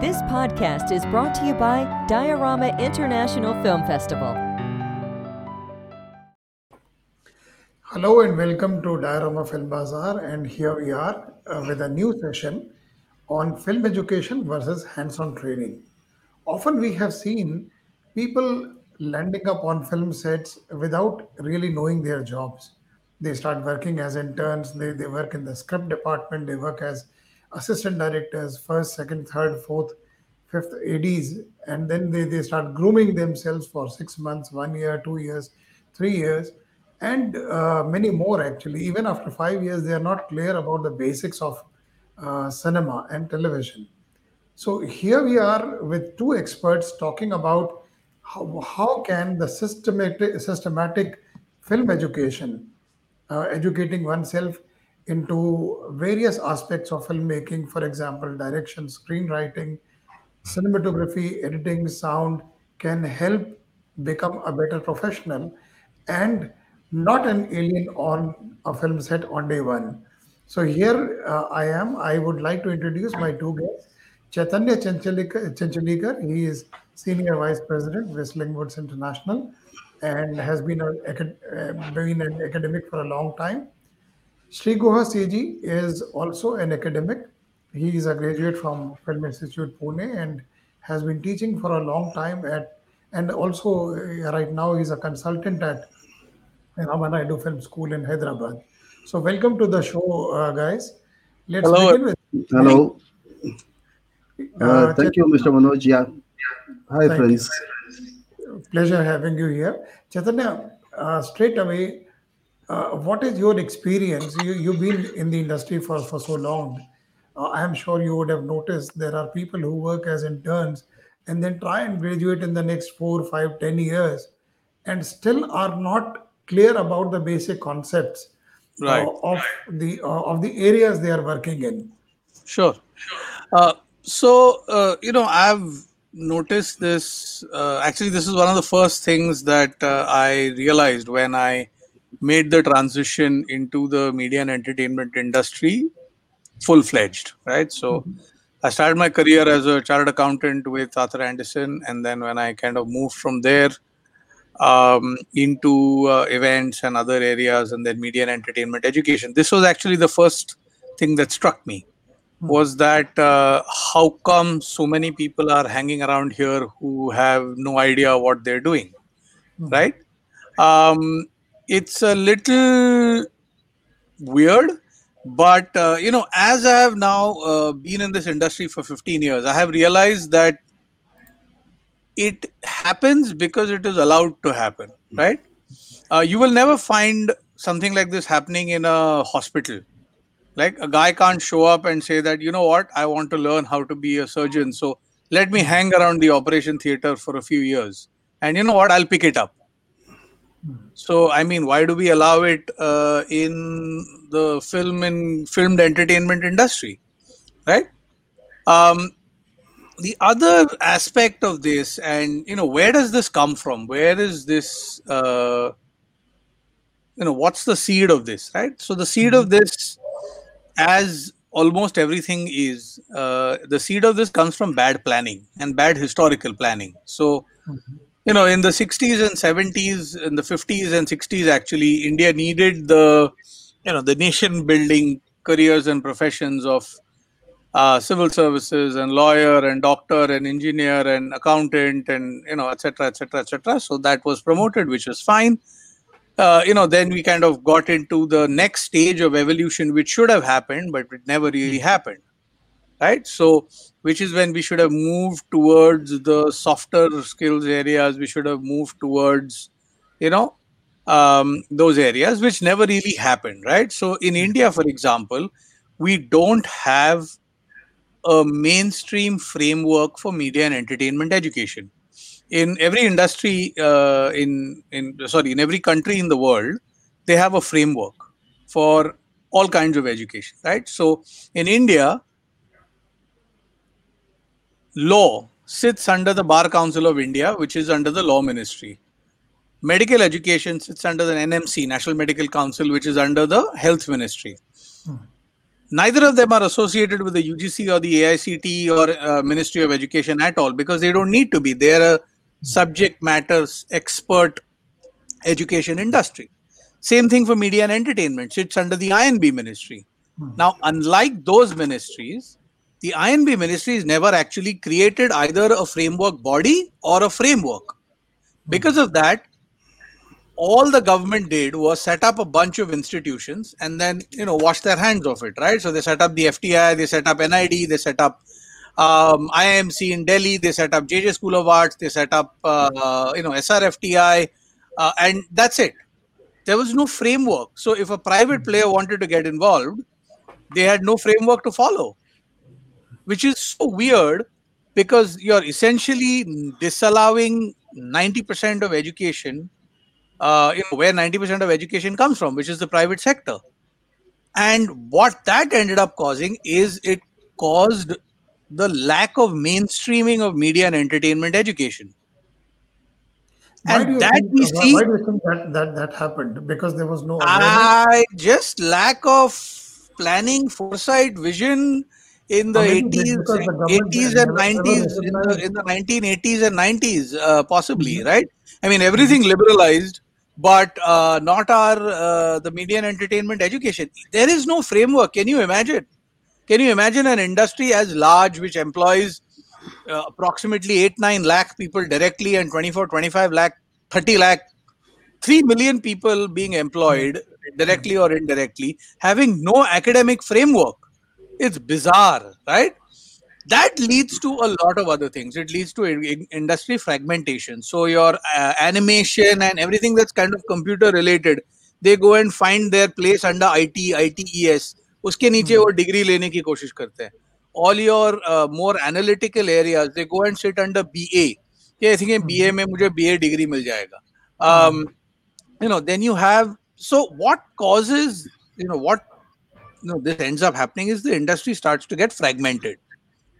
This podcast is brought to you by Diorama International Film Festival. Hello and welcome to Diorama Film Bazaar, and here we are uh, with a new session on film education versus hands-on training. Often we have seen people landing up on film sets without really knowing their jobs. They start working as interns, they, they work in the script department, they work as assistant directors, first, second, third, fourth, fifth ADs, and then they, they start grooming themselves for six months, one year, two years, three years, and uh, many more actually. Even after five years, they are not clear about the basics of uh, cinema and television. So here we are with two experts talking about how, how can the systematic systematic film education, uh, educating oneself into various aspects of filmmaking, for example, direction, screenwriting, cinematography, editing, sound, can help become a better professional and not an alien on a film set on day one. So here uh, I am. I would like to introduce my two guests. Chaitanya Chinchlikar, he is Senior Vice President, Whistling Woods International, and has been, a, uh, been an academic for a long time. Sri Guha Seji is also an academic. He is a graduate from Film Institute Pune and has been teaching for a long time at, and also uh, right now he's a consultant at Ramanaidu Film School in Hyderabad. So welcome to the show, uh, guys. Let's Hello. begin with. Hello. Uh, Uh, thank you, Mr. Manoj. Yeah. Hi, friends. Pleasure having you here. Chaitanya, uh, straight away, uh, what is your experience? You, you've been in the industry for, for so long. Uh, I am sure you would have noticed there are people who work as interns and then try and graduate in the next four, five, ten years and still are not clear about the basic concepts uh, Right. of the uh, of the areas they are working in. Sure. Uh, so, uh, you know, I've noticed this. Uh, actually, this is one of the first things that uh, I realized when I made the transition into the media and entertainment industry full fledged, right? So, I started my career as a chartered accountant with Arthur Andersen. And then when I kind of moved from there um, into uh, events and other areas and then media and entertainment education, this was actually the first thing that struck me was that uh, how come so many people are hanging around here who have no idea what they're doing right um, it's a little weird but uh, you know as i have now uh, been in this industry for 15 years i have realized that it happens because it is allowed to happen right? Uh, you will never find something like this happening in a hospital. Like a guy can't show up and say that you know what? I want to learn how to be a surgeon so let me hang around the operation theater for a few years and you know what? I'll pick it up so i mean why do we allow it uh, in the film and filmed entertainment industry right? Um, the other aspect of this and you know where does this come from? Where is this uh, you know what's the seed of this right? So the seed of this as almost everything is uh, the seed of this comes from bad planning and bad historical planning. So you know in the 60s and 70s in the 50s and 60s actually india needed the you know the nation building careers and professions of uh, civil services and lawyer and doctor and engineer and accountant and you know etc etc etc so that was promoted which was fine. Uh, you know then we kind of got into the next stage of evolution which should have happened but it never really happened right? So which is when we should have moved towards the softer skills areas. We should have moved towards you know um, those areas which never really happened right? So in india for example we don't have a mainstream framework for media and entertainment education. In every industry uh, in in sorry in every country in the world they have a framework for all kinds of education right? So in india law sits under the bar council of india which is under the law ministry medical education sits under the nmc national medical council which is under the health ministry neither of them are associated with the UGC or the AICT or uh, Ministry of Education at all because they don't need to be. They're a subject matters expert education industry. Same thing for media and entertainment, sits under the INB ministry. Now, unlike those ministries, the INB ministries never actually created either a framework body or a framework. Because of that, all the government did was set up a bunch of institutions and then you know wash their hands of it right so they set up the fti they set up nid they set up um, IIMC in Delhi, they set up JJ School of Arts, they set up, uh, you know, SRFTI, uh, and that's it. There was no framework. So if a private player wanted to get involved, they had no framework to follow, which is so weird because you're essentially disallowing 90% of education, uh, you know, where 90% of education comes from, which is the private sector. And what that ended up causing is it caused the lack of mainstreaming of media and entertainment education. Why do And you that think, we see, why do you think that, that that happened? Because there was no awareness. I just lack of planning, foresight, vision in the Or maybe 80s, the 80s and never- never 90s, in the, in the 1980s and 90s, uh, possibly, Mm-hmm. right? I mean, everything liberalized, but uh, not our uh, the media and entertainment education. There is no framework. Can you imagine? Can you imagine an industry as large which employs uh, approximately 8 9 lakh people directly and 24 25 lakh 30 lakh 3 million people being employed directly or indirectly having no academic framework it's bizarre right that leads to a lot of other things it leads to in- in- industry fragmentation so your uh, animation and everything that's kind of computer related they go and find their place under IT ITES उसके नीचे वो degree लेने की कोशिश करते हैं all your uh, more analytical areas they go and sit under BA कि I think BA में मुझे BA डिग्री मिल जाएगा um, you know then you have so what causes you know what you know this ends up happening is the industry starts to get fragmented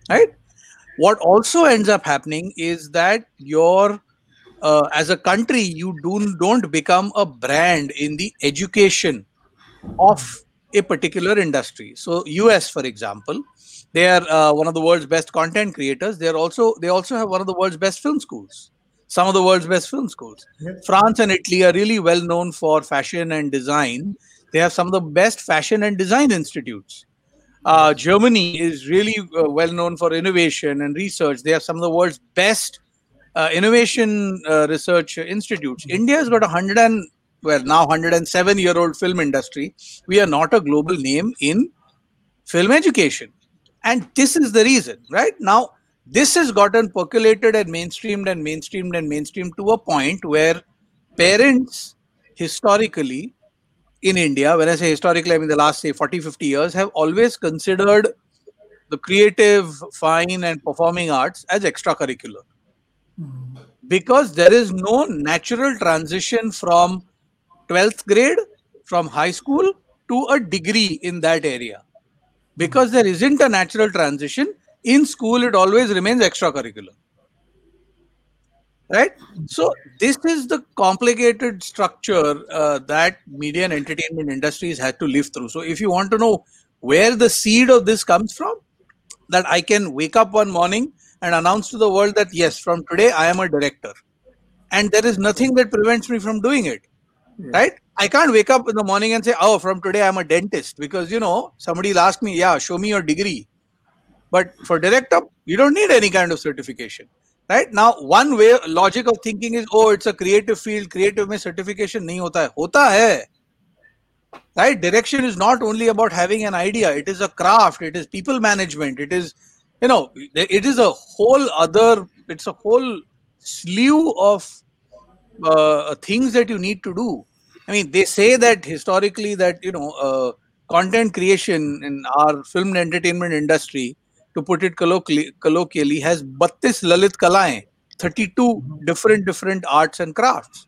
right? What also ends up happening is that your uh, as a country you do don't become a brand in the education of a particular industry. So us for example they are uh, one of the world's best content creators. They are also they also have one of the world's best film schools some of the world's best film schools. France and italy are really well known for fashion and design they have some of the best fashion and design institutes uh, Germany is really uh, well known for innovation and research. They have some of the world's best uh, innovation uh, research institutes. India has got a hundred and well now 107 year old film industry. We are not a global name in film education, and this is the reason. Right now, this has gotten percolated and mainstreamed and mainstreamed and mainstreamed to a point where parents historically in India, when I say historically, I mean the last say 40, 50 years, have always considered the creative, fine, and performing arts as extracurricular. Hmm. Because there is no natural transition from 12th grade, from high school to a degree in that area. Hmm. Because there isn't a natural transition, in school it always remains extracurricular right? So this is the complicated structure uh, that media and entertainment industries had to live through. So if you want to know where the seed of this comes from that i can wake up one morning and announce to the world that yes from today i am a director. And there is nothing that prevents me from doing it. Right? I can't wake up in the morning and say oh from today i'm a dentist. Because you know somebody will ask me yeah show me your degree. But for director you don't need any kind of certification right? Now one way logic of thinking is oh it's a creative field creative mein certification nahi hota hai. Hota hai. Right? Direction is not only about having an idea. It is a craft. It is people management. It is you know it is a whole other it's a whole slew of uh, things that you need to do. I mean they say that historically that you know uh, content creation in our film and entertainment industry to put it colloquially, has 32 lalit kalaएं 32 different different arts and crafts.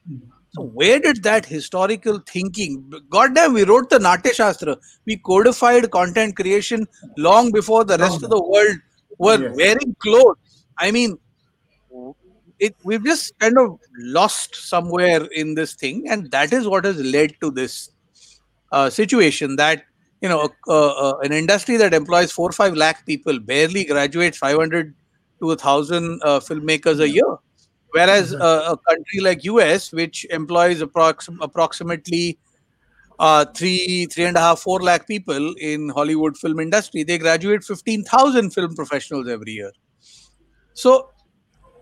So where did that historical thinking goddamn we wrote the natya shastra we codified content creation long before the rest of the world were Yes. wearing clothes. I mean it we've just kind of lost somewhere in this thing and that is what has led to this uh, situation that you know, uh, uh, an industry that employs four or five lakh people barely graduates 500 to a thousand uh, filmmakers a year, whereas uh, a country like US, which employs approx- approximately uh, three three and a half four lakh people in Hollywood film industry, they graduate 15,000 film professionals every year. So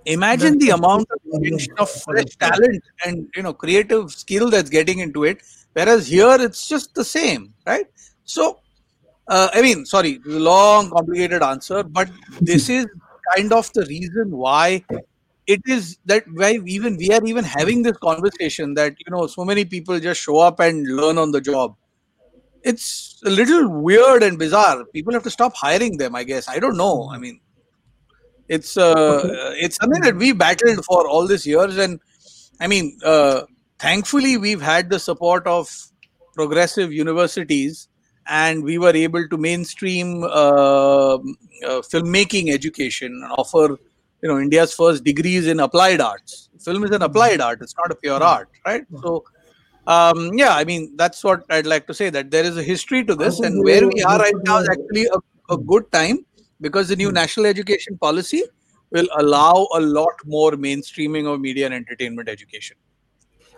imagine the amount of injection of fresh talent and you know creative skill that's getting into it. Whereas here it's just the same right so uh, i mean sorry long complicated answer but this is kind of the reason why it is that why even we are even having this conversation that you know so many people just show up and learn on the job. It's a little weird and bizarre. People have to stop hiring them i guess. I don't know. I mean it's uh, it's something that we battled for all these years. And i mean uh, thankfully we've had the support of progressive universities and we were able to mainstream uh, uh, filmmaking education and offer you know india's first degrees in applied arts. Film is an applied art it's not a pure art right? So um, yeah i mean that's what i'd like to say that there is a history to this and where we are right now is actually a, a good time because the new national education policy will allow a lot more mainstreaming of media and entertainment education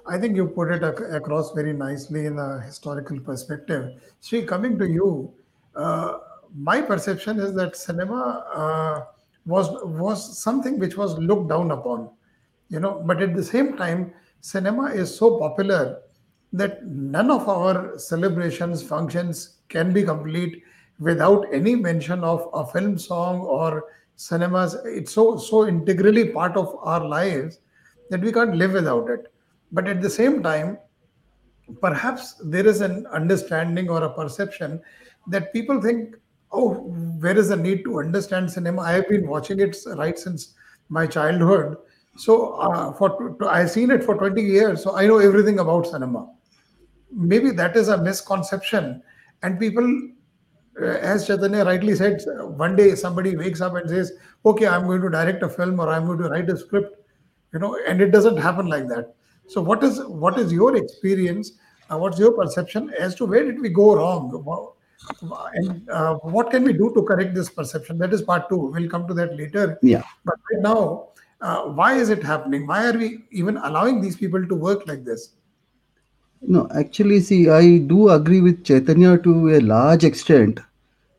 I think you put it ac- across very nicely in a historical perspective. Sri, coming to you, uh, my perception is that cinema uh, was was something which was looked down upon, you know. But at the same time, cinema is so popular that none of our celebrations, functions can be complete without any mention of a film song or cinemas. It's so so integrally part of our lives that we can't live without it. But at the same time, perhaps there is an understanding or a perception that people think, oh, where is the need to understand cinema? I have been watching it right since my childhood. So uh, for I've seen it for 20 years, so I know everything about cinema. Maybe that is a misconception, and people, uh, as Chaitanya rightly said, one day somebody wakes up and says, "Okay, I'm going to direct a film or I'm going to write a script," you know, and it doesn't happen like that. So what is what is your experience? Uh, what's your perception as to where did we go wrong? And uh, what can we do to correct this perception? That is part two. We'll come to that later. Yeah. But right now, uh, why is it happening? Why are we even allowing these people to work like this? No, actually, see, I do agree with Chaitanya to a large extent.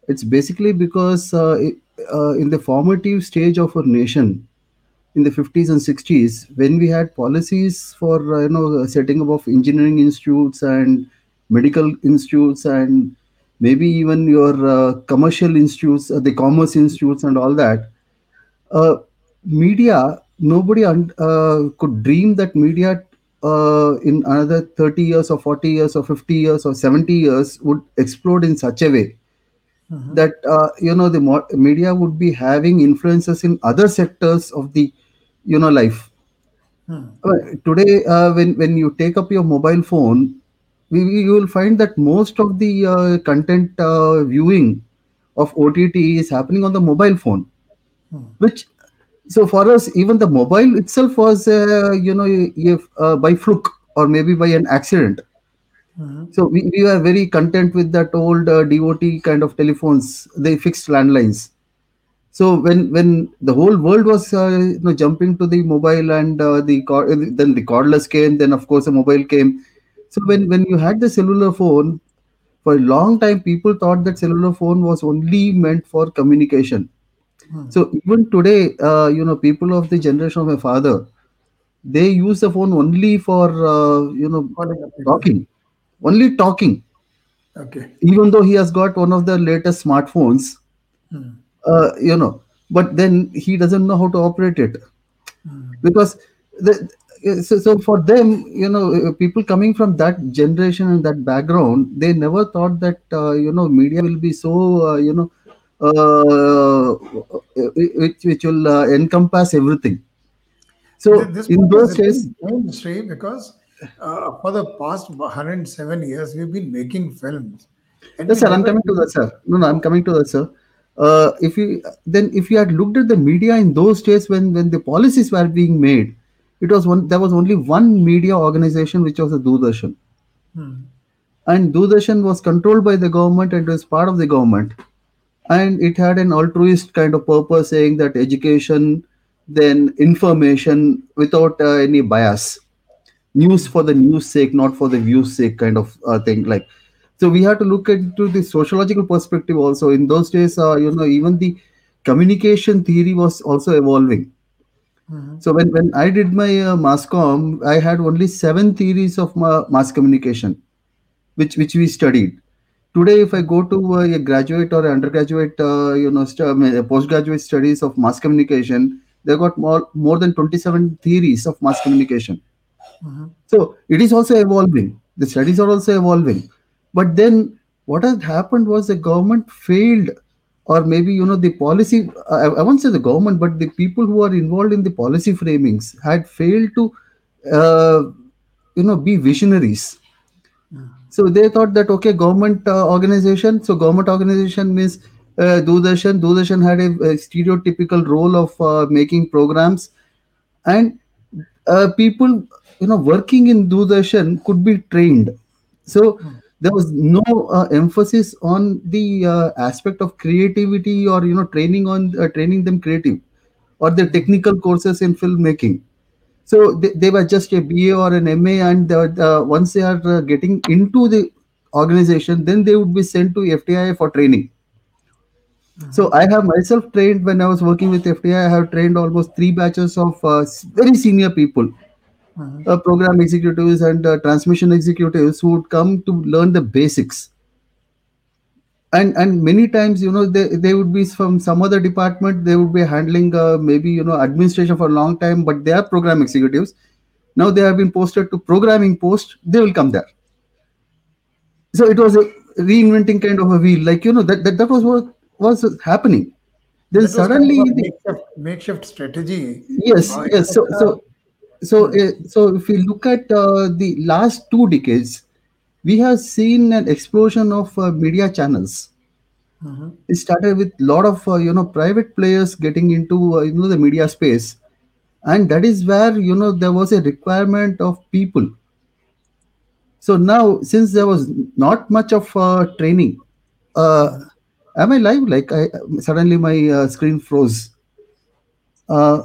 It's basically because uh, uh, in the formative stage of our nation, in the 50s and 60s, when we had policies for uh, you know setting up of engineering institutes and medical institutes and maybe even your uh, commercial institutes, uh, the commerce institutes and all that, uh, media nobody uh, could dream that media uh, in another 30 years or 40 years or 50 years or 70 years would explode in such a way that uh, you know the media would be having influences in other sectors of the you know life. Uh, today uh, when when you take up your mobile phone we, you will find that most of the uh, content uh, viewing of ott is happening on the mobile phone which so for us even the mobile itself was uh, you know if uh, by fluke or maybe by an accident. So we, we were very content with that old uh, dot kind of telephones. They fixed landlines so when when the whole world was uh, you know jumping to the mobile and uh, the cord, then the cordless came then of course the mobile came so when when you had the cellular phone for a long time people thought that cellular phone was only meant for communication so even today, uh, you know, people of the generation of my father, they use the phone only for uh, you know Calling up people. talking, only talking. Okay. Even though he has got one of the latest smartphones, uh, you know, but then he doesn't know how to operate it because the, so, so for them, you know, uh, people coming from that generation and that background, they never thought that uh, you know media will be so uh, you know uh, which which will uh, encompass everything. So Th- This in those is days, because uh, for the past 107 years, we've been making films. And yes, sir, I'm coming to that, sir. No, no, I'm coming to that, sir. Uh, if you then if you had looked at the media in those days when when the policies were being made, it was one there was only one media organization which was the Doordarshan. and Doordarshan was controlled by the government and was part of the government. And it had an altruist kind of purpose, saying that education, then information without uh, any bias, news for the news sake, not for the views sake, kind of uh, thing. Like, so we have to look into the sociological perspective also. In those days, uh, you know, even the communication theory was also evolving. So when, when I did my uh, mass comm, I had only seven theories of ma- mass communication which which we studied. Today, if I go to uh, a graduate or undergraduate, uh, you know, st- postgraduate studies of mass communication, they got more more than twenty seven theories of mass communication. So it is also evolving. The studies are also evolving. But then what has happened was the government failed, or maybe you know the policy. I, I won't say the government, but the people who are involved in the policy framings had failed to, uh, you know, be visionaries so they thought that okay, government uh, organization. So government organization means uh, Doordarshan. Doordarshan had a, a stereotypical role of uh, making programs, and uh, people, you know, working in Doordarshan could be trained. So there was no uh, emphasis on the uh, aspect of creativity or you know training on uh, training them creative or the technical courses in filmmaking so they, they were just a BA or an MA, and uh, uh, once they are uh, getting into the organization, then they would be sent to FTI for training. So I have myself trained when I was working with FTI. I have trained almost three batches of uh, very senior people, uh, program executives and uh, transmission executives who would come to learn the basics. And and many times you know they, they would be from some other department. They would be handling uh, maybe you know administration for a long time but they are program executives. Now they have been posted to programming post. They will come there. So it was a reinventing kind of a wheel. Like you know that that, that was what was happening. Then was kind suddenly of makeshift, makeshift strategy. yes yes. So so so uh, so if we look at uh, the last two decades we have seen an explosion of uh, media channels. It started with a lot of uh, you know private players getting into uh, you know the media space. And that is where you know there was a requirement of people. So now since there was not much of uh, training uh, am i live? Like i suddenly my uh, screen froze. Uh,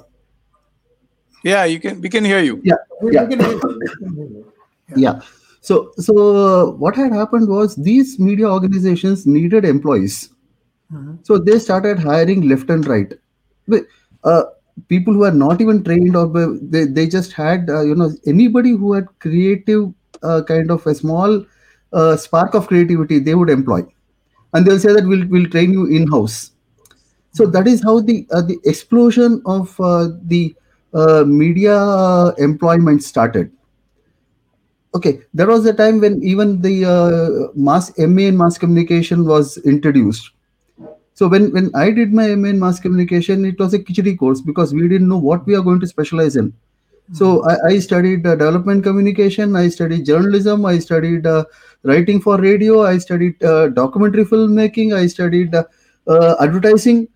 Yeah, you can. We can hear you. yeah we yeah. can hear you, we you. yeah. So so uh, what had happened was these media organizations needed employees. So they started hiring left and right. Uh, people who are not even trained or they, they just had uh, you know anybody who had creative uh, kind of a small uh, spark of creativity they would employ. And they'll say that we'll, we'll train you in house so that is how the uh, the explosion of uh, the uh, media employment started. Okay there was a time when even the uh, mass ma in mass communication was introduced. So when when i did my ma in mass communication it was a khichdi course because we didn't know what we are going to specialize in. So i, I studied uh, development communication i studied journalism i studied uh, writing for radio i studied uh, documentary filmmaking i studied uh, uh, advertising.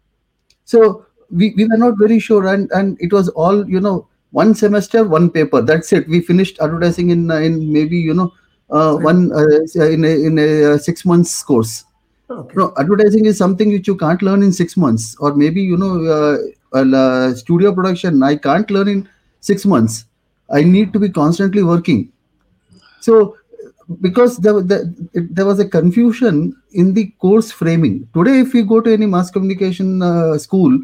So we, we were not very sure and and it was all you know one semester one paper. That's it. We finished advertising in uh, in maybe you know uh, one uh, in a, in a uh, six months course. Okay. no advertising is something which you can't learn in six months or maybe you know uh, uh, studio production i can't learn in six months. I need to be constantly working. So because there, there, there was a confusion in the course framing. Today if you go to any mass communication uh, school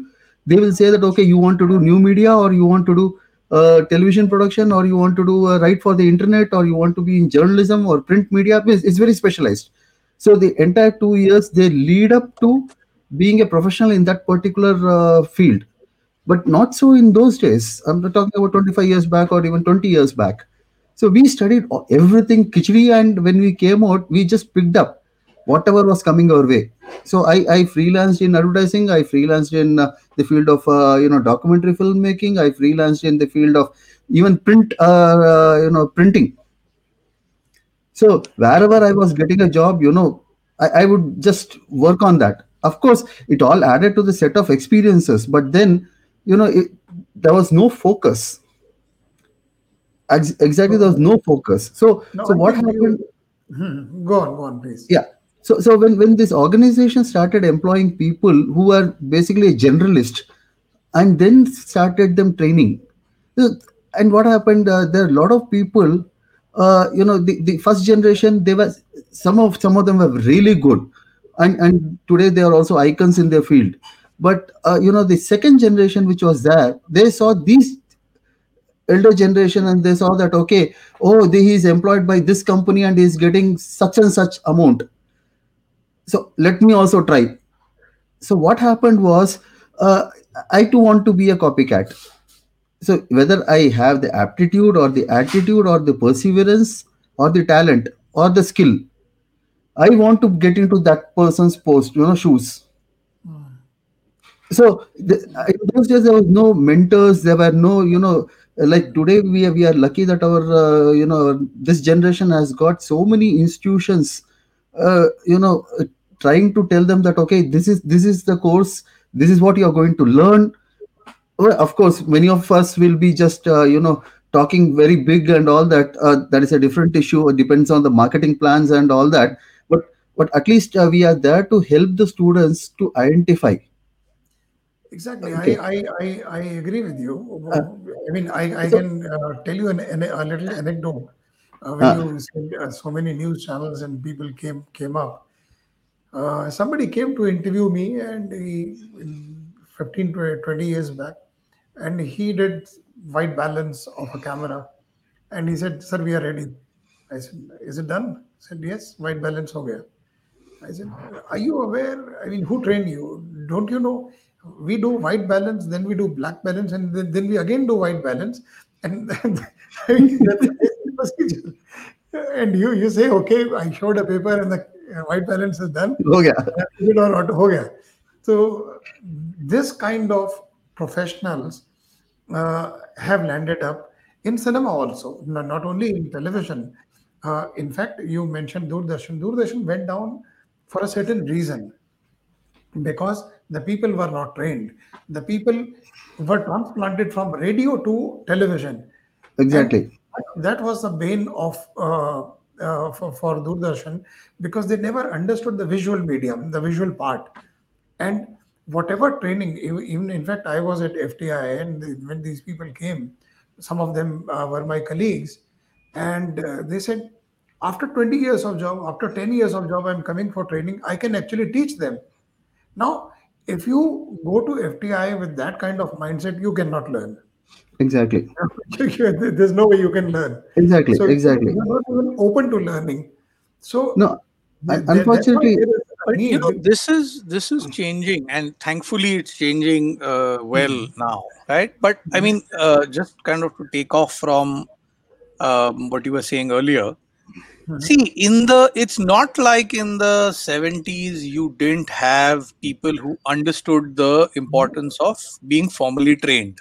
they will say that okay you want to do new media or you want to do uh, television production or you want to do uh, write for the internet or you want to be in journalism or print media it's, it's very specialized. So the entire two years they lead up to being a professional in that particular uh, field. But not so in those days. I'm talking about 25 years back or even 20 years back. So we studied everything khichdi and when we came out we just picked up whatever was coming our way so i i freelanced in advertising i freelanced in uh, the field of uh, you know documentary filmmaking i freelanced in the field of even print uh, uh, you know printing so wherever I was getting a job, you know, I, I would just work on that. Of course, it all added to the set of experiences, but then, you know, it, there was no focus. Ex- exactly, there was no focus. So, No, so what happened? you, Hmm. Go on, go on, please. Yeah. So, so when, when this organization started employing people who are basically a generalist and then started them training, uh, and what happened, uh, there are a lot of people, uh, you know, the, the first generation, they were, some of, some of them were really good. And, and today they are also icons in their field. But, uh, you know, the second generation, which was there, they saw these elder generation and they saw that okay oh the, he's employed by this company and he's getting such and such amount so let me also try. So what happened was uh, i too want to be a copycat. So whether i have the aptitude or the attitude or the perseverance or the talent or the skill i want to get into that person's post you know shoes. So the, in those days there was no mentors there were no you know like today we are, we are lucky that our uh, you know this generation has got so many institutions uh, you know trying to tell them that okay this is this is the course this is what you are going to learn well, of course many of us will be just uh, you know talking very big and all that uh, that is a different issue it depends on the marketing plans and all that but but at least uh, we are there to help the students to identify Exactly. Okay. I, I, I, I agree with you. Uh, I mean, I, I so can uh, tell you an, an, a little anecdote. Uh, when you said uh, so many news channels and people came came up, uh, somebody came to interview me, and he, 15 to 20 years back, and he did white balance of a camera, and he said, "Sir, we are ready." I said, "Is it done?" He said, "Yes, white balance ho gaya." I said, Are you aware? I mean, who trained you? Don't you know? We do white balance, then we do black balance, and then, then we again do white balance. And. And you, you say, Okay, I showed a paper and the white balance is done. हो गया Is it or not? Ho gaya. So, this kind of professionals uh, have landed up in cinema also, no- not only in television. Uh, in fact, you mentioned Doordarshan. Doordarshan went down for a certain reason because the people were not trained. The people were transplanted from radio to television, and exactly that was the bane of uh, uh, for, for Doordarshan because they never understood the visual medium, the visual part, and whatever training. Even in fact, I was at FTI, and when these people came, some of them uh, were my colleagues, and uh, they said, after 20 years of job, after 10 years of job, I'm coming for training. I can actually teach them. Now, if you go to FTI with that kind of mindset, you cannot learn. Exactly There's no way you can learn. exactly So exactly you're not even open to learning. So no th- un- th- that's why unfortunately there is a But you know, this is this is changing, and thankfully, it's changing uh, well Mhm. now, right? But I mean, uh, just kind of to take off from um, what you were saying earlier. Mhm. See, in the it's not like in the 70s you didn't have people who understood the importance of being formally trained.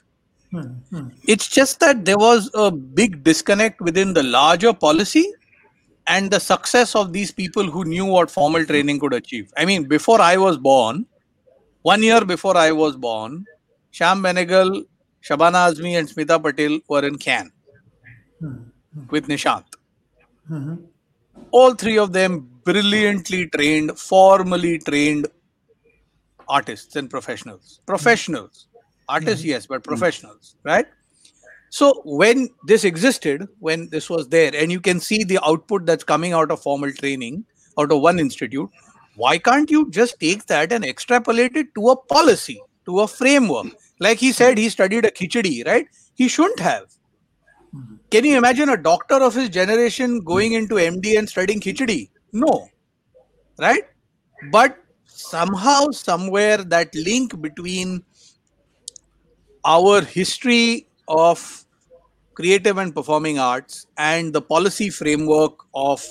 Mhm. Mhm. It's just that there was a big disconnect within the larger policy and the success of these people who knew what formal training could achieve. I mean, before I was born, one year before I was born, Shyam Benegal, Shabana Azmi, and Smita Patil were in Cannes Mhm. with Nishant. Mhm. All three of them brilliantly trained, formally trained artists and professionals. Professionals. Artists, Mhm. yes, but professionals, right? So when this existed, when this was there, and you can see the output that's coming out of formal training, out of one institute, why can't you just take that and extrapolate it to a policy, to a framework? Like he said, he studied a khichdi, right? He shouldn't have. Can you imagine a doctor of his generation going into MD and studying khichdi? No, right? But somehow, somewhere, that link between our history of creative and performing arts and the policy framework of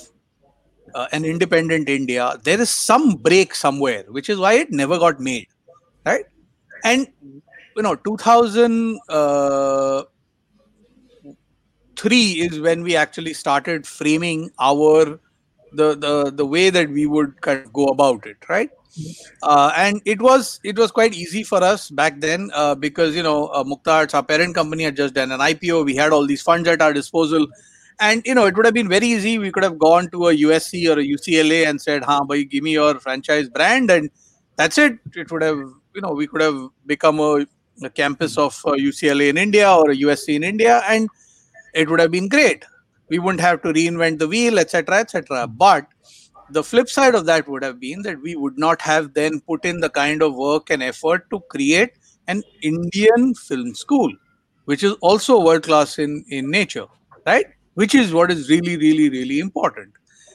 uh, an independent India, there is some break somewhere, which is why it never got made, right? And you know, 2003 is when we actually started framing our the the the way that we would kind of go about it, right? Uh, and it was it was quite easy for us back then uh, because you know uh, our parent company, had just done an IPO. We had all these funds at our disposal, and you know it would have been very easy. We could have gone to a usc or a ucla and said ha bhai give me your franchise brand. And that's it. It would have you know we could have become a, a campus of uh, ucla in india or a usc in india and it would have been great. We wouldn't have to reinvent the wheel etc etc but the flip side of that would have been that we would not have then put in the kind of work and effort to create an indian film school which is also world class in in nature right which is what is really really really important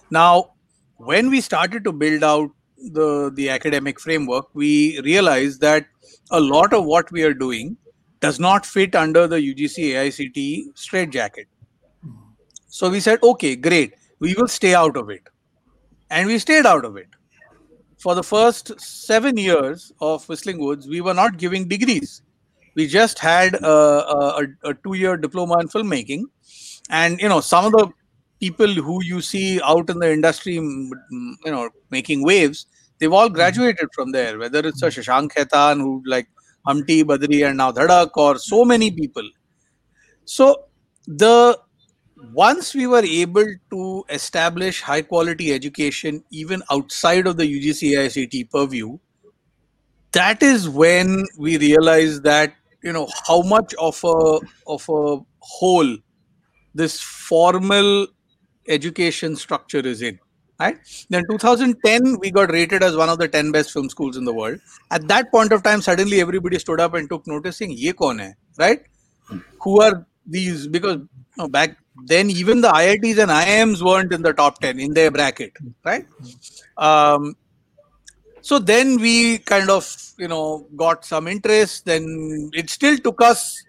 now when we started to build out the the academic framework we realized that a lot of what we are doing does not fit under the UGC AICTE straitjacket. Hmm. So we said, okay, great, we will stay out of it. And we stayed out of it. For the first seven years of Whistling Woods, we were not giving degrees. We just had a, a, a two year diploma in filmmaking. And, you know, some of the people who you see out in the industry, you know, making waves, they've all graduated from there, whether it's a Shashank Khaitan who like Humpty, Badri, and now Dhadak, or so many people. So the once we were able to establish high quality education even outside of the UGC ICT purview, that is when we realized that you know how much of a of a whole this formal education structure is in right? Then 2010 we got rated as one of the 10 best film schools in the world. At that point of time suddenly everybody stood up and took notice saying ye right? Who are these? Because you know, back then even the iits and iims weren't in the top 10 in their bracket right? Um, so then we kind of you know got some interest. Then it still took us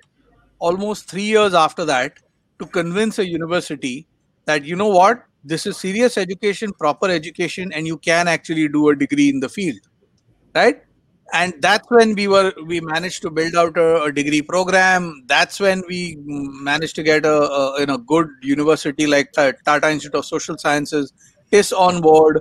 almost 3 years after that to convince a university that you know what? This is serious education proper education and you can actually do a degree in the field right and that's when we were we managed to build out a, a degree program. That's when we managed to get a, a you know good university like tata institute of social sciences is on board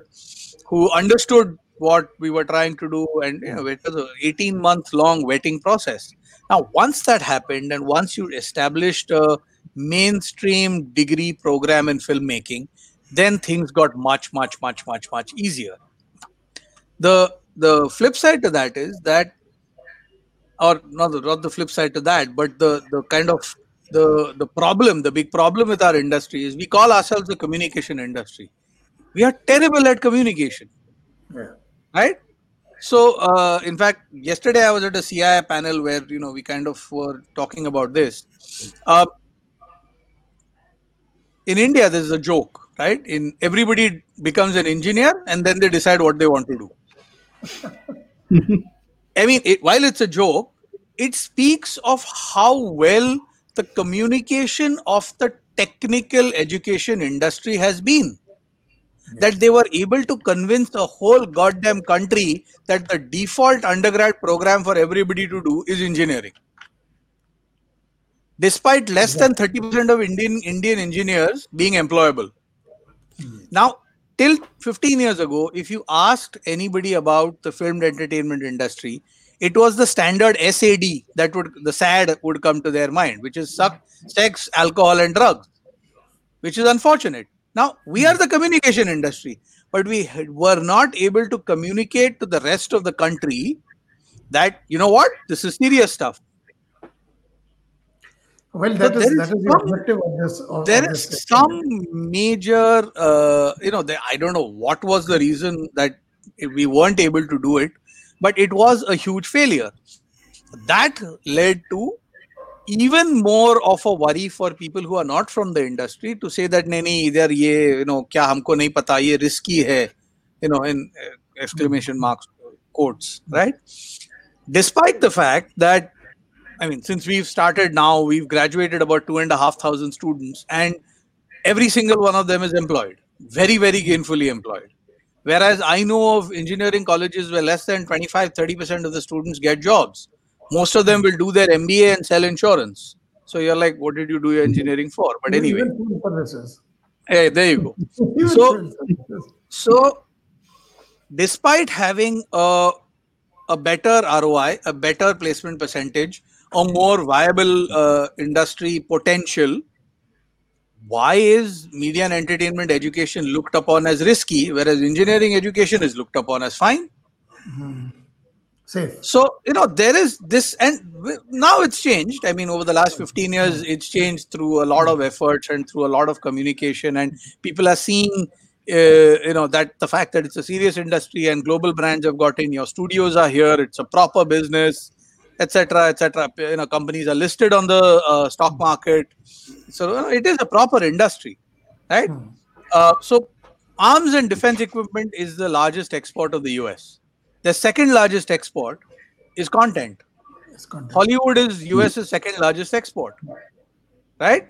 who understood what we were trying to do and you know it was an 18 month long vetting process. Now once that happened and once you established a mainstream degree program in filmmaking then things got much much much much much easier. The the flip side to that is that or not the, not the flip side to that but the the kind of the the problem the big problem with our industry is we call ourselves the communication industry. We are terrible at communication. Yeah. right? So uh, in fact yesterday i was at a cia panel where you know we kind of were talking about this. Uh, in india there's a joke right? In everybody becomes an engineer and then they decide what they want to do I mean, it, while it's a joke, it speaks of how well the communication of the technical education industry has been. That they were able to convince the whole goddamn country that the default undergrad program for everybody to do is engineering. Despite less than 30% of Indian Indian engineers being employable. Hmm. Now, till 15 years ago, if you asked anybody about the film entertainment industry, it was the standard SAD that would the SAD would come to their mind, which is sex, alcohol, and drugs, which is unfortunate. Now we are the communication industry, but we were not able to communicate to the rest of the country that you know what this is serious stuff. Well, that So is there that is the some- objective of this. Of, there this is some major uh, you know there, i don't know what was the reason that we weren't able to do it but it was a huge failure that led to even more of a worry for people who are not from the industry to say that nahi nahi idhar ye you know kya humko nahi pata ye risky hai you know in uh, exclamation marks quotes right despite the fact that I mean, since we've started now, we've graduated about two and a half thousand students, and every single one of them is employed, very, very gainfully employed. Whereas I know of engineering colleges where less than 25 30% of the students get jobs. Most of them will do their MBA and sell insurance. So you're like, what did you do your engineering for? But anyway, even food services. hey, there you go. So- So, despite having a, a better ROI, a better placement percentage, a more viable uh, industry potential, why is media and entertainment education looked upon as risky, whereas engineering education is looked upon as fine? Safe. So, you know, there is this, and now it's changed. I mean, over the last 15 years, it's changed through a lot of efforts and through a lot of communication, and people are seeing. Uh, you know that the fact that it's a serious industry and global brands have got in your studios are here it's a proper business etc etc you know companies are listed on the uh, stock market. So uh, it is a proper industry right? Uh, so arms and defense equipment is the largest export of the us the second largest export is content. Content. hollywood is us's second largest export right?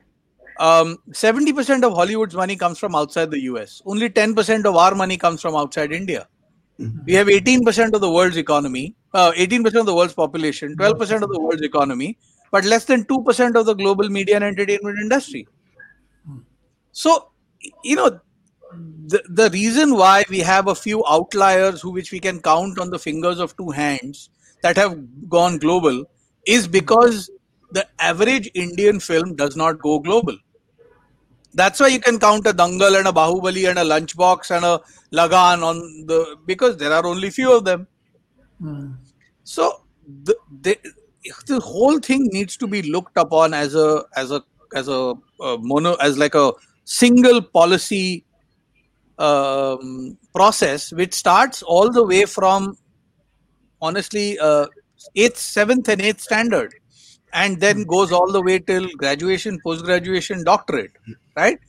Um, 70% of hollywood's money comes from outside the us only 10% of our money comes from outside india we have 18% of the world's economy, uh, 18% of the world's population, 12% of the world's economy, but less than 2% of the global media and entertainment industry. So, you know, the, the reason why we have a few outliers who which we can count on the fingers of two hands that have gone global is because the average Indian film does not go global. That's why you can count a Dangal and a Bahubali and a Lunchbox and a Lagaan on the because there are only few of them. So the, the the whole thing needs to be looked upon as a as a as a, uh mono as like a single policy um, process which starts all the way from honestly uh, eighth, seventh, and eighth standard, and then goes all the way till graduation, post graduation, doctorate, right?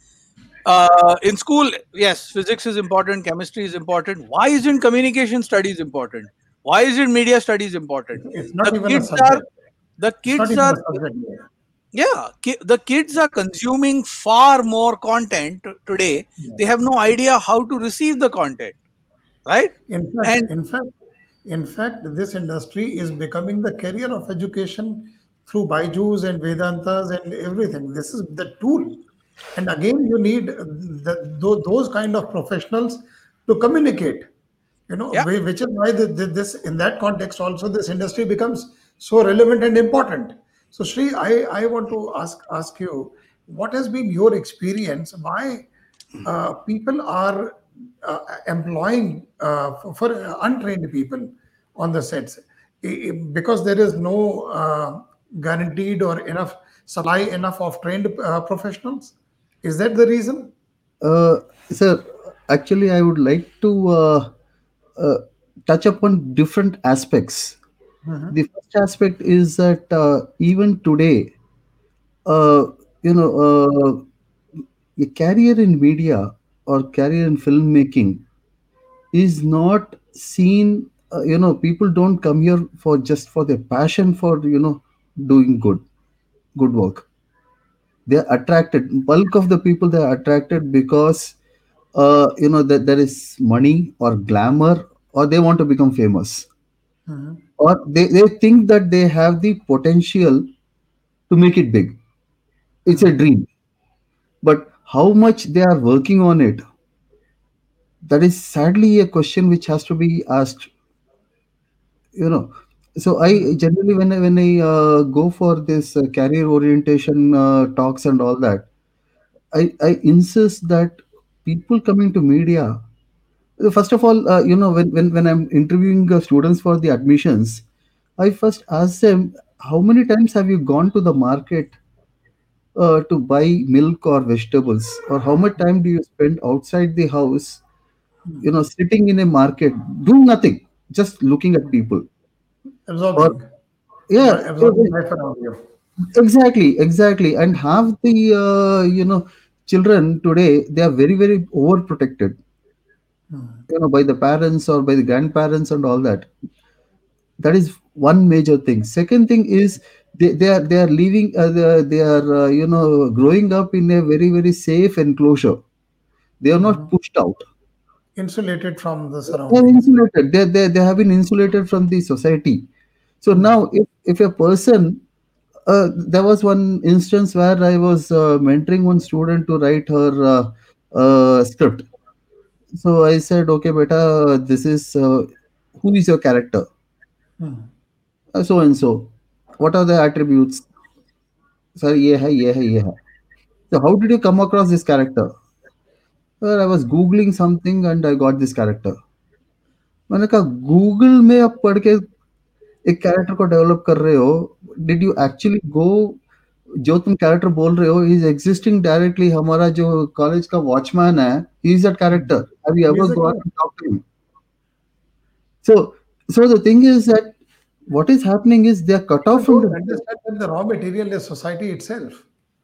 Uh, in school, yes, physics is important, chemistry is important. Why isn't communication studies important? Why isn't media studies important? It's not the even a kids subject. are the kids are a yeah ki- the kids are consuming far more content today they have no idea how to receive the content right In fact, And- in fact, in fact, this industry is becoming the career of education through Byju's and Vedantus and everything. This is the tool, and again, you need the, tho- those kind of professionals to communicate. You know, Yeah. which is why this in that context also this industry becomes so relevant and important. So, Sri, I, I want to ask ask you, what has been your experience? Why uh, people are uh, employing uh, for, for untrained people on the sets because there is no uh, guaranteed or enough supply enough of trained uh, professionals. Is that the reason? Uh, sir, actually, I would like to uh, uh, touch upon different aspects. The first aspect is that uh, even today, uh, you know, uh, a career in media or career in filmmaking is not seen. Uh, you know, people don't come here for just for their passion for you know doing good, good work they're attracted. Bulk of the people they're attracted because uh, you know that there is money or glamour or they want to become famous. Or they, they think that they have the potential to make it big. It's a dream. But how much they are working on it that is sadly a question which has to be asked you know so i generally when i when i uh, go for this uh, career orientation uh, talks and all that I, I insist that people coming to media first of all uh, you know when, when, when i'm interviewing uh, students for the admissions i first ask them how many times have you gone to the market uh, to buy milk or vegetables? Or how much time do you spend outside the house you know sitting in a market doing nothing just looking at people Absorbing, yeah. Absorbing life around you. exactly exactly. And have the uh, you know children today they are very very overprotected. You know by the parents or by the grandparents and all that. That is one major thing. Second thing is they, they are they are living uh, they are, they are uh, you know growing up in a very very safe enclosure. They are not pushed out. Insulated from the they are surroundings. insulated. They, they, they have been insulated from the society so now if, if a person uh, there was one instance where i was uh, mentoring one student to write her uh, uh, script so i said okay beta this is uh, who is your character uh, so and so what are the attributes sir ye hai ye hai ye hai So how did you come across this character? Well, I was googling something and I got this character. मैंने कहा Google में आप पढ़ के एक character को develop कर रहे हो डिड यू एक्चुअली गो जो तुम कैरेक्टर बोल रहे हो इज एग्जिस्टिंग डायरेक्टली हमारा जो कॉलेज का वॉचमैन है he is that character have you ever go and talk to him so so the thing is that what is happening is they are cut off from Don't the understand that the raw material is society itself.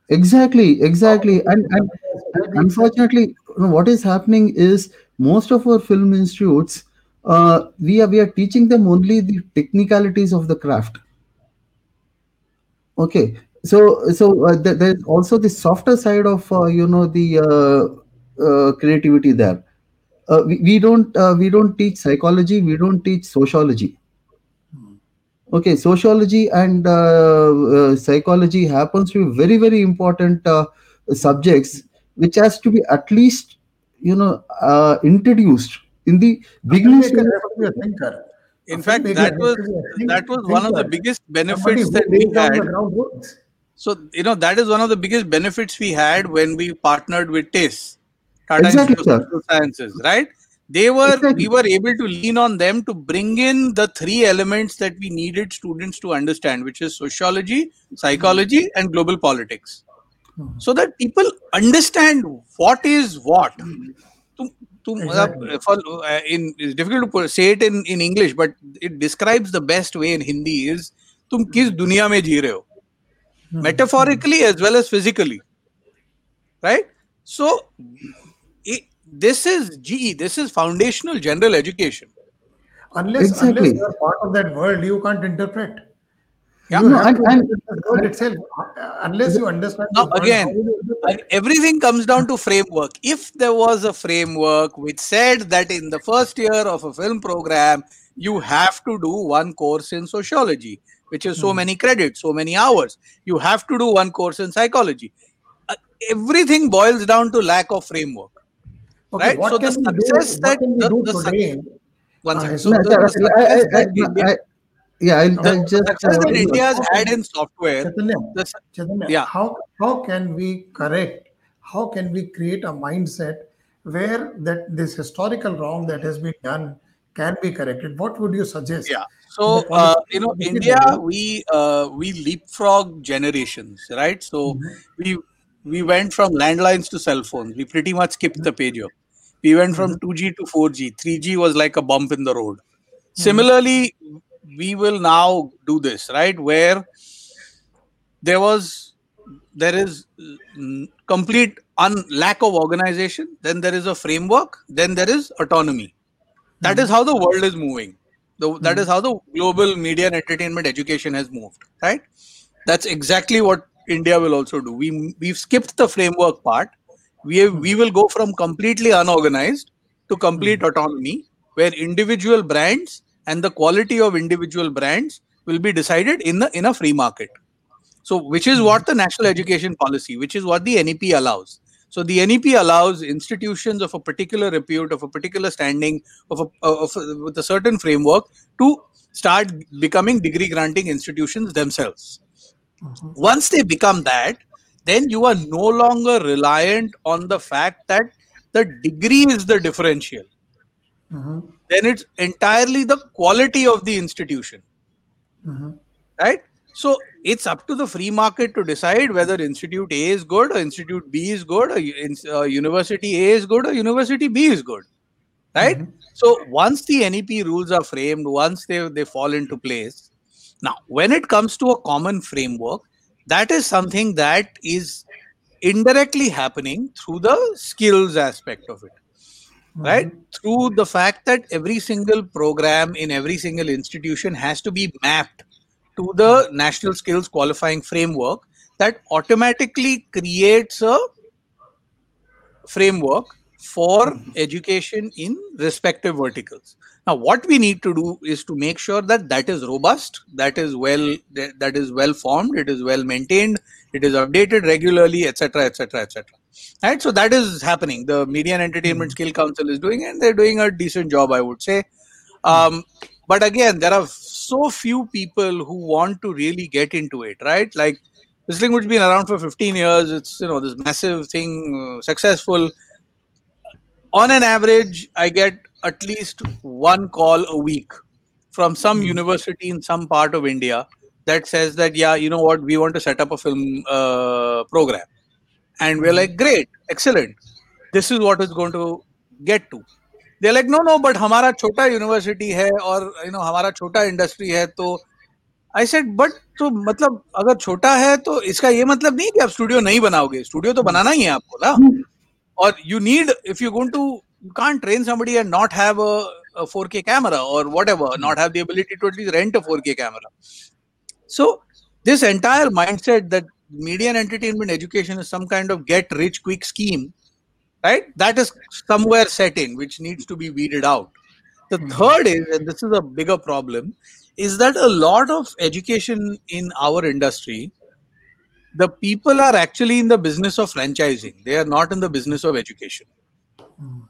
exactly exactly and and, and unfortunately you know, what is happening is most of our film institutes uh, we are we are teaching them only the technicalities of the craft. Okay. So so uh, there, there's also the softer side of uh, you know the uh, uh, creativity there. Uh, we, we don't we don't teach psychology we don't teach sociology. Okay sociology and psychology happens to be very very important subjects which has to be at least you know introduced in the beginning Filmmaker stage has to be a thinker. In fact, that was to be a think- that was one of the biggest benefits that we had. the ground rules. So you know that is one of the biggest benefits we had when we partnered with TISS, Tata Exactly, Institute of. Social Sciences, right? They were Exactly. we were able to lean on them to bring in the three elements that we needed students to understand, which is sociology, psychology, and global politics, hmm. so that people understand what is what to uh, exactly. uh, uh, in it's difficult to say it in, in english but it describes the best way in hindi is tum kis duniya mein jee rahe ho metaphorically as well as physically. Right? So it, this is ge this is foundational general education. Unless exactly. unless you are part of that world you can't interpret. Yeah. You No, have and- to and- understand the world itself. Unless you understand now again how will you interpret? everything comes down to framework if there was a framework which said that in the first year of a film program you have to do one course in sociology which is so many credits so many hours you have to do one course in psychology Uh, everything boils down to lack of framework Okay, right? So the can do? success that can the- do the suc- today? one Uh, so So No, the, the that I- yeah, I'll, the I'll just success uh, that India has had in software, Chaitanya, the, su- Chaitanya, Yeah. how how can we correct? How can we create a mindset where that this historical wrong that has been done can be corrected? What would you suggest? yeah. So uh, you know, India, we uh, we leapfrog generations, right? So we we went from landlines to cell phones. We pretty much skipped the pager. We went from 2G to 4G. 3G was like a bump in the road. Similarly, we will now do this, right? Where there was there is mm, complete un- lack of organization then there is a framework then there is autonomy. That hmm. is how the world is moving. The, that hmm. is how the global media and entertainment education has moved right? That's exactly what india will also do. We we've skipped the framework part. We have, we hmm. will go from completely unorganized to complete autonomy where individual brands and the quality of individual brands will be decided in the in a free market so, which is what the national education policy, which is what the NEP allows. So, the NEP allows institutions of a particular repute, of a particular standing, of a, of a, with a certain framework to start becoming degree granting institutions themselves. Once they become that, then you are no longer reliant on the fact that the degree is the differential. Mhm, Then it's entirely the quality of the institution. mhm. right? So it's up to the free market to decide whether institute a is good or institute b is good or uh, university a is good or university b is good. Right? So once the nep rules are framed once they, they fall into place now when it comes to a common framework that is something that is indirectly happening through the skills aspect of it right? Mm-hmm. Through the fact that every single program in every single institution has to be mapped to the mm-hmm. national skills qualifying framework that automatically creates a framework for mm-hmm. education in respective verticals. Now what we need to do is to make sure that that is robust that is well that, that is well formed it is well maintained it is updated regularly etc etc etc right? So that is happening. The media and entertainment skill council is doing it, and they're doing a decent job i would say. Um, but again there are so few people who want to really get into it right? Like Whistling Woods been around for 15 years. It's you know this massive thing, uh, successful. On an average, I get at least one call a week from some university in some part of India that says that yeah, you know what, we want to set up a film uh, program, and we're like, great, excellent. This is what it's going to get to. They're like, no, no, but हमारा छोटा university है और you know हमारा छोटा industry है तो I said but तो मतलब अगर छोटा है तो इसका ये मतलब नहीं कि आप स्टूडियो नहीं बनाओगे स्टूडियो तो बनाना ही है आपको ना और you need if you're going to you can't train somebody and not have a, a 4k camera or whatever not have the ability to at least rent a 4k camera so this entire mindset that media and entertainment education is some kind of get rich quick scheme right? That is somewhere set in which needs to be weeded out. The hmm. third is and this is a bigger problem is that a lot of education in our industry the people are actually in the business of franchising. They are not in the business of education. Hmm.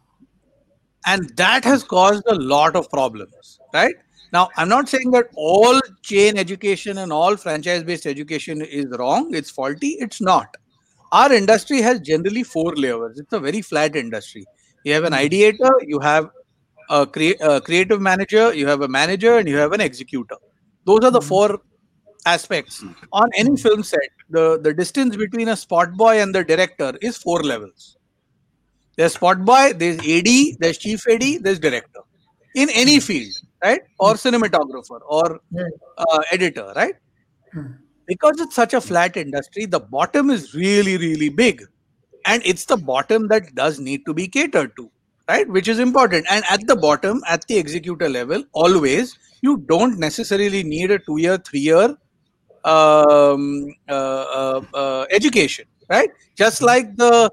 And that has caused a lot of problems right now i'm not saying that all chain education and all franchise based education is wrong. It's faulty. It's not. Our industry has generally four layers. It's a very flat industry. You have an hmm. ideator you have a, a creative manager you have a manager and you have an executor. Those are the hmm. four aspects. Hmm. On any film set the the distance between a spot boy and the director is four levels. There's spot boy, there's AD, there's chief AD, there's director. In any field, right? Or cinematographer or uh, editor, right? Because it's such a flat industry, the bottom is really, really big. And it's the bottom that does need to be catered to, right? Which is important. And at the bottom, at the executor level, always, you don't necessarily need a two year, three year um, uh, uh, uh, education, right? Just like the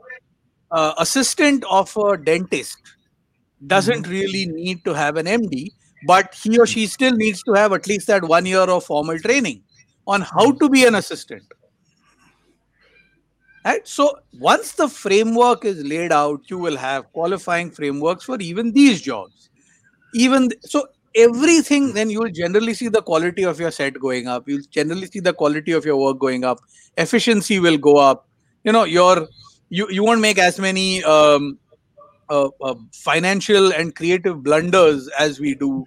uh, assistant of a dentist doesn't really need to have an MD, but he or she still needs to have at least that one year of formal training on how to be an assistant. Right? So once the framework is laid out, you will have qualifying frameworks for even these jobs. Even th- so, everything then you will generally see the quality of your set going up. You'll generally see the quality of your work going up. Efficiency will go up. You know, your you you won't make as many um, uh, uh, financial and creative blunders as we do.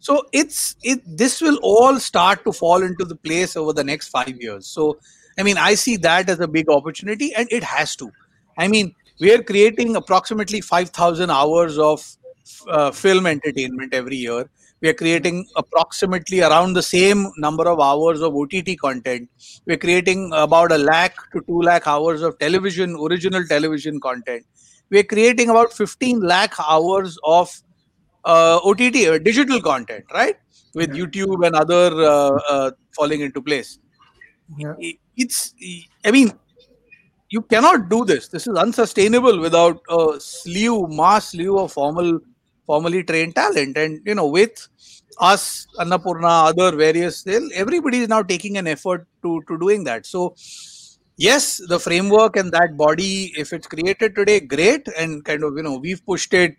So it's it. This will all start to fall into the place over the next five years. So I mean, I see that as a big opportunity, and it has to. I mean, we are creating approximately five thousand hours of uh, film entertainment every year. We are creating approximately around the same number of hours of OTT content. We're creating about a lakh to two lakh hours of television, original television content. We're creating about 15 lakh hours of uh, OTT, uh, digital content, right? With YouTube and other uh, uh, falling into place. Yeah. It's, I mean, you cannot do this. This is unsustainable without a slew, mass slew of formal, formally trained talent. And you know, with us, Annapurna, other various, everybody is now taking an effort to to doing that. So, yes the framework and that body if it's created today great. And kind of you know we've pushed it.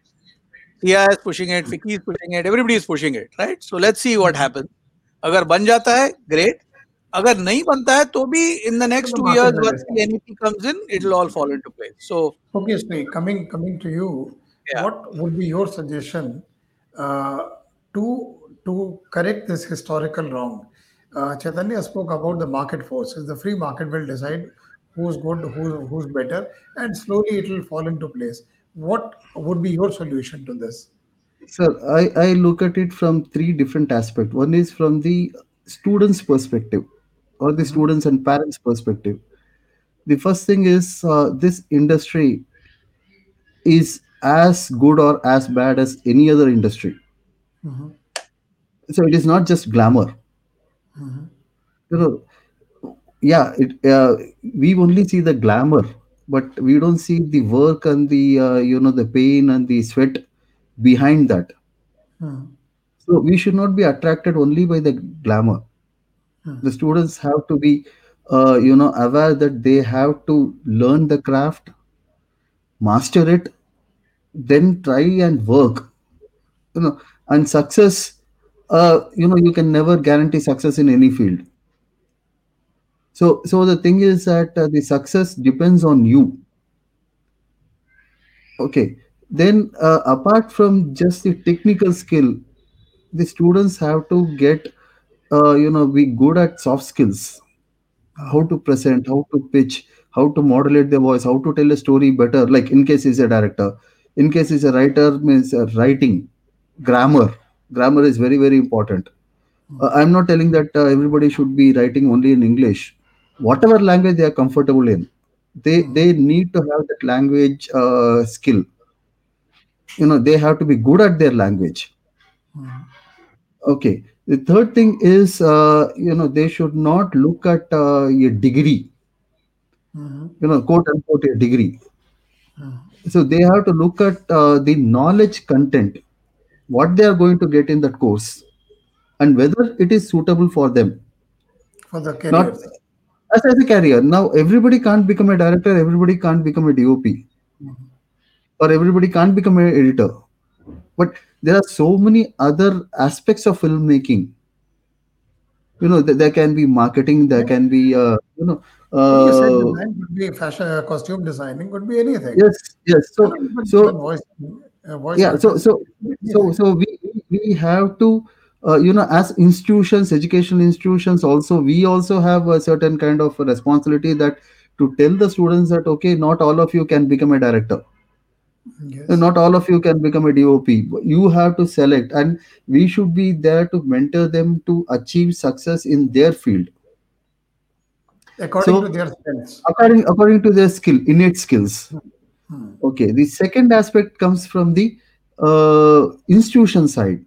Tia is pushing it. FICCI is pushing it. Everybody is pushing it right? So let's see what happens. Agar ban great. Agar nahi banta hai to bhi in the next two years once comes in it'll all fall into place. So obviously coming coming to you what would be your suggestion uh, to to correct this historical wrong? To correct this historical wrong? Uh, Chaitanya spoke about the market forces. The free market will decide who's good, who's who's better, and slowly it will fall into place. What would be your solution to this? Sir, I, I look at it from three different aspects. One is from the student's perspective or the students and parents' perspective. The first thing is uh, this industry is as good or as bad as any other industry. Mhm. So it is not just glamour. You know, yeah, it, uh, we only see the glamour, but we don't see the work and the uh, you know the pain and the sweat behind that. Mhm. So we should not be attracted only by the glamour. Hmm. The students have to be, uh, you know, aware that they have to learn the craft, master it, then try and work. You know, and success. You know, you can never guarantee success in any field. So, so the thing is that uh, the success depends on you. Okay. Then, uh, apart from just the technical skill, the students have to get, uh, you know, be good at soft skills how to present, how to pitch, how to modulate the voice, how to tell a story better. Like in case he's a director, in case he's a writer, means uh, writing, grammar. Grammar is very very important. Uh, I'm not telling that uh, everybody should be writing only in English. Whatever language they are comfortable in, they they need to have that language uh, skill. You know, they have to be good at their language. Okay. The third thing is, uh, you know, they should not look at uh, a degree, Mhm. you know, quote unquote a degree. So they have to look at uh, the knowledge content, what they are going to get in that course, and whether it is suitable for them. for the Not as, as a career. Now, everybody can't become a director, everybody can't become a DOP, or everybody can't become an editor. But there are so many other aspects of filmmaking you know th- there can be marketing there can be uh, you know uh, design could be fashion, costume designing, could be anything. yes yes so so voice yeah so so so so we we have to uh, you know as institutions educational institutions also we also have a certain kind of responsibility that to tell the students that okay not all of you can become a director. Yes. not all of you can become a dop you have to select and we should be there to mentor them to achieve success in their field. According so to their strengths. according according to their skill innate skills Hmm. okay the second aspect comes from the uh, institution side.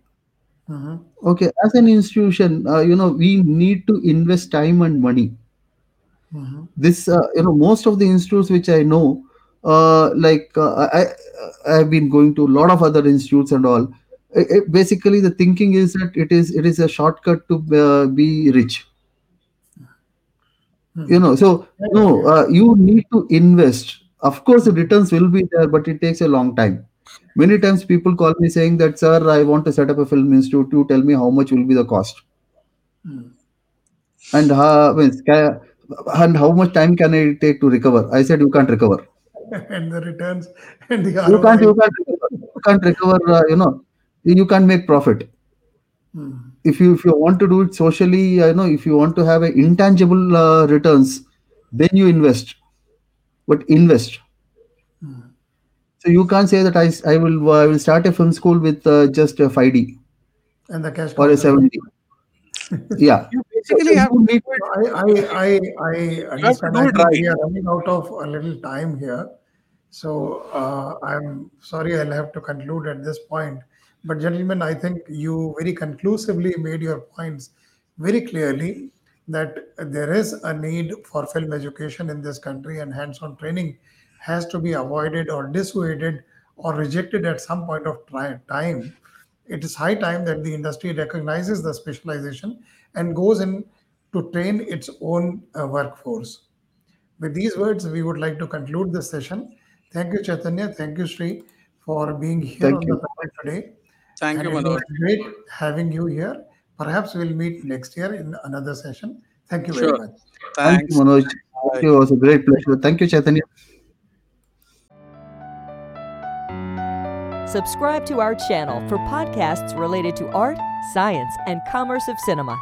Mhm. okay as an institution uh, you know we need to invest time and money. Mhm. this uh, you know most of the institutes which i know uh, like uh, i i have been going to a lot of other institutes and all. It- it- basically the thinking is that it is it is a shortcut to uh, be rich. You know so no uh, you need to invest of course the returns will be there but it takes a long time. Many times people call me saying that sir i want to set up a film institute. You tell me how much will be the cost. And how and how much time can i take to recover? I said you can't recover. And the returns and the you can't you can't recover, you can't recover uh, you know you can't make profit. Hmm. if you if you want to do it socially you know if you want to have a intangible uh, returns then you invest but invest so you can't say that i s- i will i will start a film school with uh, just a 5d And the cash or a comes 7d yeah You basically so have to need it. I, I, I, I understand. do I it right. we are running out of a little time here. So uh, I'm sorry I'll have to conclude at this point. But gentlemen, I think you very conclusively made your points very clearly that there is a need for film education in this country and hands-on training has to be avoided or dissuaded or rejected at some point of tri- time it is high time that the industry recognizes the specialization and goes in to train its own uh, workforce. With these words, we would like to conclude this session. Thank you, Chaitanya. Thank you, Sri, for being here Thank on you. the panel today. Thank and you, it Manoj. was great having you here. Perhaps we'll meet next year in another session. Thank you very Sure. much. thank you manoj Bye. thank you it was a great pleasure thank you chaitanya Subscribe to our channel for podcasts related to art, science, and commerce of cinema.